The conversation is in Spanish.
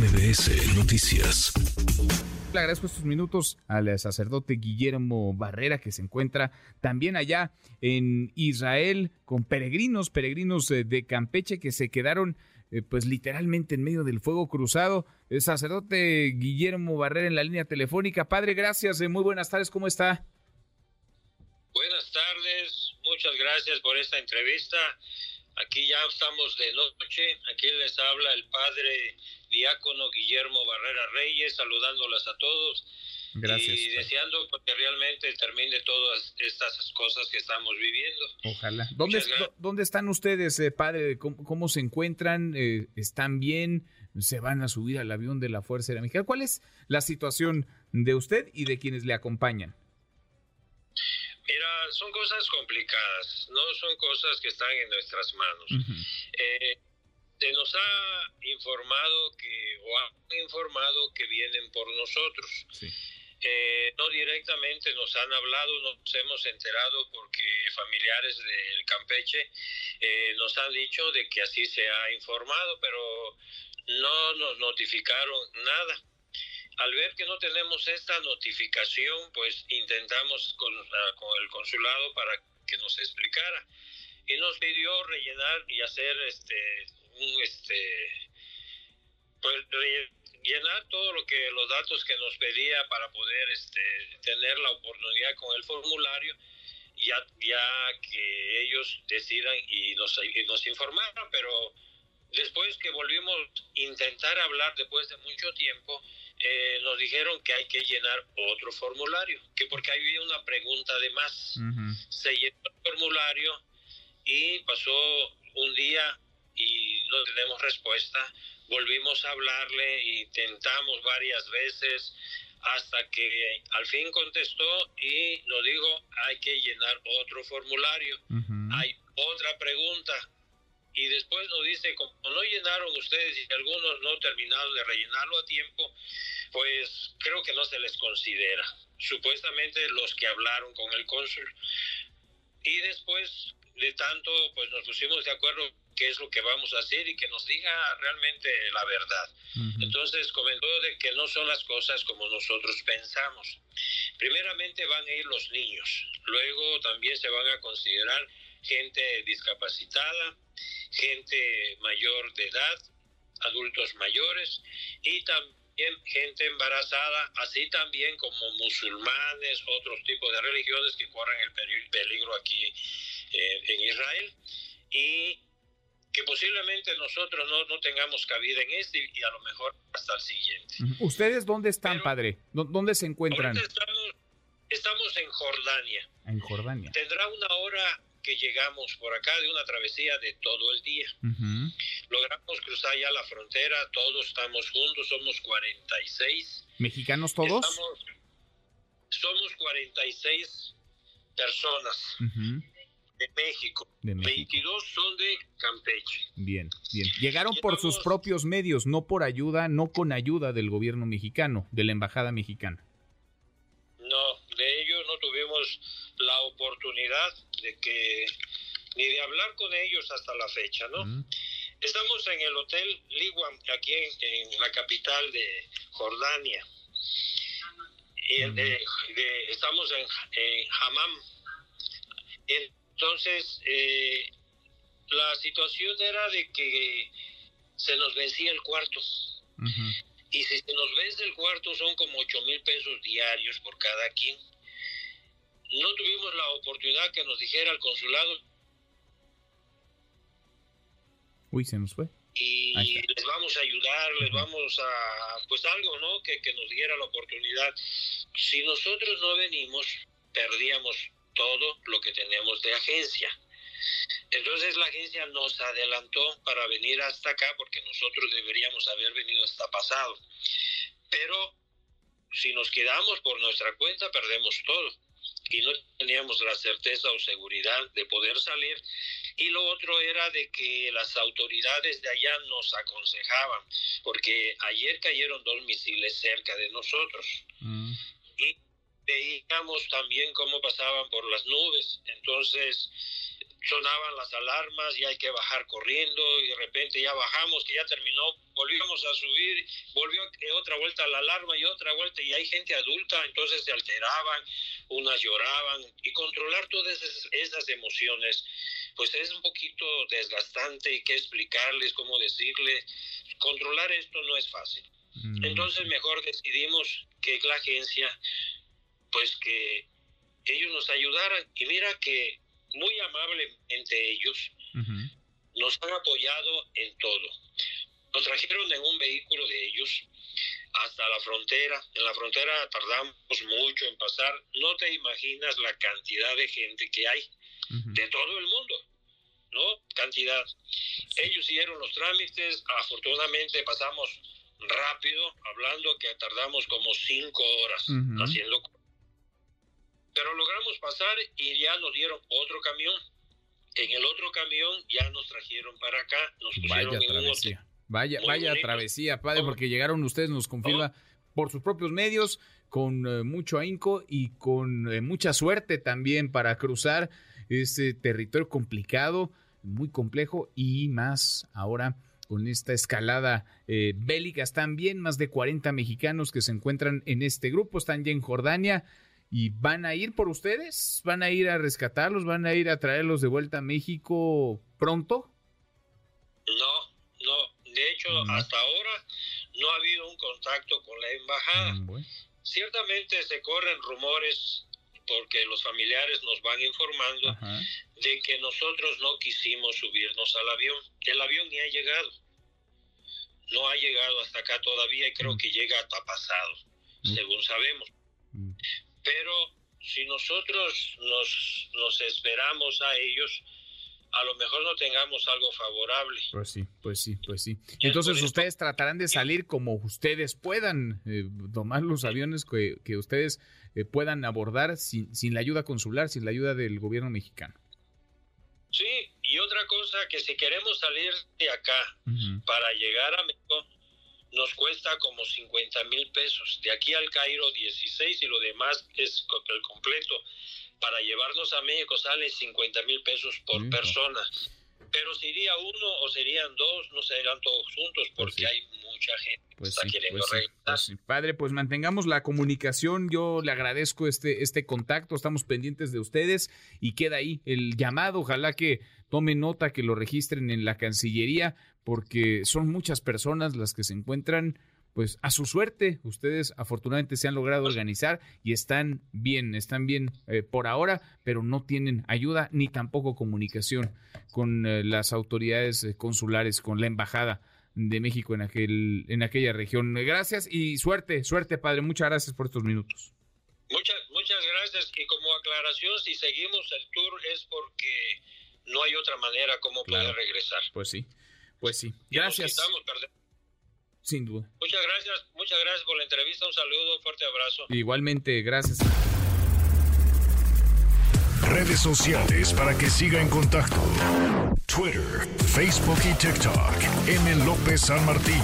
MBS Noticias. Le agradezco estos minutos al sacerdote Guillermo Barrera, que se encuentra también allá en Israel con peregrinos, peregrinos eh, de Campeche que se quedaron eh, pues literalmente en medio del fuego cruzado. El sacerdote Guillermo Barrera en la línea telefónica. Padre, gracias, eh, muy buenas tardes, ¿cómo está? Buenas tardes, muchas gracias por esta entrevista. Aquí ya estamos de noche, aquí les habla el padre diácono Guillermo Barrera Reyes, saludándolas a todos. Gracias. Y deseando que realmente termine todas estas cosas que estamos viviendo. Ojalá. ¿Dónde, ¿dónde están ustedes, eh, padre? ¿Cómo, se encuentran? Eh, ¿Están bien? ¿Se van a subir al avión de la Fuerza Aérea Mexicana? ¿Cuál es la situación de usted y de quienes le acompañan? Mira, son cosas complicadas, no son cosas que están en nuestras manos. Eh, se nos ha informado que, o han informado que vienen por nosotros. Eh, no directamente nos han hablado, nos hemos enterado porque familiares del Campeche eh, nos han dicho de que así se ha informado, pero no nos notificaron nada al ver que no tenemos esta notificación, pues intentamos con, ah, con, el consulado para que nos explicara. Y nos pidió rellenar y hacer este, un, este, pues, llenar todo lo que los datos que nos pedía para poder este, tener la oportunidad con el formulario ya, ya que ellos decidan y nos, y nos informaran, pero después que volvimos a intentar hablar después de mucho tiempo, eh, nos dijeron que hay que llenar otro formulario, que porque había una pregunta de más. Se llenó el formulario y pasó un día y no tenemos respuesta. Volvimos a hablarle, intentamos varias veces hasta que al fin contestó y nos dijo hay que llenar otro formulario. Hay otra pregunta y después nos dice, como no llenaron ustedes y algunos no terminaron de rellenarlo a tiempo, pues creo que no se les considera. Supuestamente los que hablaron con el cónsul. Y después de tanto, pues nos pusimos de acuerdo qué es lo que vamos a hacer y que nos diga realmente la verdad. Entonces comentó de que no son las cosas como nosotros pensamos. Primeramente van a ir los niños, luego también se van a considerar gente discapacitada, gente mayor de edad, adultos mayores y también gente embarazada, así también como musulmanes, otros tipos de religiones que corren el peligro aquí eh, en Israel y que posiblemente nosotros no, no, tengamos cabida en este y a lo mejor hasta el siguiente. ¿Ustedes dónde están, padre? ¿Dónde se encuentran? Estamos, estamos en Jordania. En Jordania. Tendrá una hora que llegamos por acá de una travesía de todo el día. Logramos cruzar ya la frontera, todos estamos juntos, somos 46. ¿Mexicanos todos? somos 46 personas de, México. de, México. 22 son de Campeche. Bien, bien. Llegaron por sus propios medios, no por ayuda, no con ayuda del gobierno mexicano, de la embajada mexicana. No, de ellos no tuvimos la oportunidad de que ni de hablar con ellos hasta la fecha, ¿no? Estamos en el Hotel Liwam, aquí en, la capital de Jordania. Y estamos en, en Hammam. Entonces, eh, la situación era de que se nos vencía el cuarto. Y si se nos vence el cuarto son como 8 mil pesos diarios por cada quien no tuvimos la oportunidad que nos dijera el consulado. Uy, se nos fue. Y les vamos a ayudar, les vamos a, pues algo, ¿no? Que, que nos diera la oportunidad. Si nosotros no venimos, perdíamos todo lo que tenemos de agencia. Entonces la agencia nos adelantó para venir hasta acá porque nosotros deberíamos haber venido hasta pasado. Pero si nos quedamos por nuestra cuenta, perdemos todo y no teníamos la certeza o seguridad de poder salir. Y lo otro era de que las autoridades de allá nos aconsejaban, porque ayer cayeron dos misiles cerca de nosotros. Mm. Y veíamos también cómo pasaban por las nubes. Entonces sonaban las alarmas y hay que bajar corriendo y de repente ya bajamos, que ya terminó, volvíamos a subir, volvió otra vuelta la alarma y otra vuelta y hay gente adulta, entonces se alteraban, unas lloraban y controlar todas esas, emociones pues es un poquito desgastante y que explicarles, cómo decirles, controlar esto no es fácil. Mm. Entonces mejor decidimos que la agencia pues que ellos nos ayudaran. Y mira que muy amablemente ellos nos han apoyado en todo. Nos trajeron en un vehículo de ellos hasta la frontera. En la frontera tardamos mucho en pasar. No te imaginas la cantidad de gente que hay de todo el mundo. ¿No? Cantidad. Ellos hicieron los trámites. Afortunadamente pasamos rápido, hablando que tardamos como cinco horas haciendo pero logramos pasar y ya nos dieron otro camión. En el otro camión ya nos trajeron para acá, nos pusieron vaya travesía. Vaya, vaya travesía, padre, porque llegaron ustedes, nos confirma, por sus propios medios, con eh, mucho ahínco y con eh, mucha suerte también para cruzar este territorio complicado, muy complejo y más ahora con esta escalada eh, bélica. Están bien más de 40 mexicanos que se encuentran en este grupo, están ya en Jordania. ¿Y van a ir por ustedes? ¿Van a ir a rescatarlos? ¿Van a ir a traerlos de vuelta a México pronto? No, no. De hecho, hasta ahora no ha habido un contacto con la embajada. Mm, Ciertamente se corren rumores porque los familiares nos van informando de que nosotros no quisimos subirnos al avión. El avión ni ha llegado. No ha llegado hasta acá todavía y creo mm. que llega hasta pasado, mm. según sabemos. Pero si nosotros nos, nos esperamos a ellos, a lo mejor no tengamos algo favorable. Pues sí, pues sí, pues sí. Entonces ustedes tratarán de salir como ustedes puedan, eh, tomar los aviones que, que ustedes eh, puedan abordar sin, sin la ayuda consular, sin la ayuda del gobierno mexicano. Sí, y otra cosa, que si queremos salir de acá para llegar a México, nos cuesta como 50 mil pesos. De aquí al Cairo 16 y lo demás es el completo. Para llevarnos a México sale 50 mil pesos por persona. Pero sería uno o serían dos, no serían todos juntos pues porque hay mucha gente que pues está queriendo pues Padre, pues mantengamos la comunicación. Yo le agradezco este, este contacto. Estamos pendientes de ustedes y queda ahí el llamado. Ojalá que tome nota, que lo registren en la Cancillería porque son muchas personas las que se encuentran pues a su suerte, ustedes afortunadamente se han logrado organizar y están bien, están bien eh, por ahora, pero no tienen ayuda ni tampoco comunicación con eh, las autoridades eh, consulares, con la embajada de México en aquel en aquella región. Gracias y suerte, suerte, padre. Muchas gracias por estos minutos. Muchas muchas gracias y como aclaración, si seguimos el tour es porque no hay otra manera como poder regresar. Pues sí. Pues sí. Gracias. Sin duda. Muchas gracias, muchas gracias por la entrevista. Un saludo, un fuerte abrazo. Igualmente, gracias. Redes sociales para que siga en contacto: Twitter, Facebook y TikTok. M. López San Martín.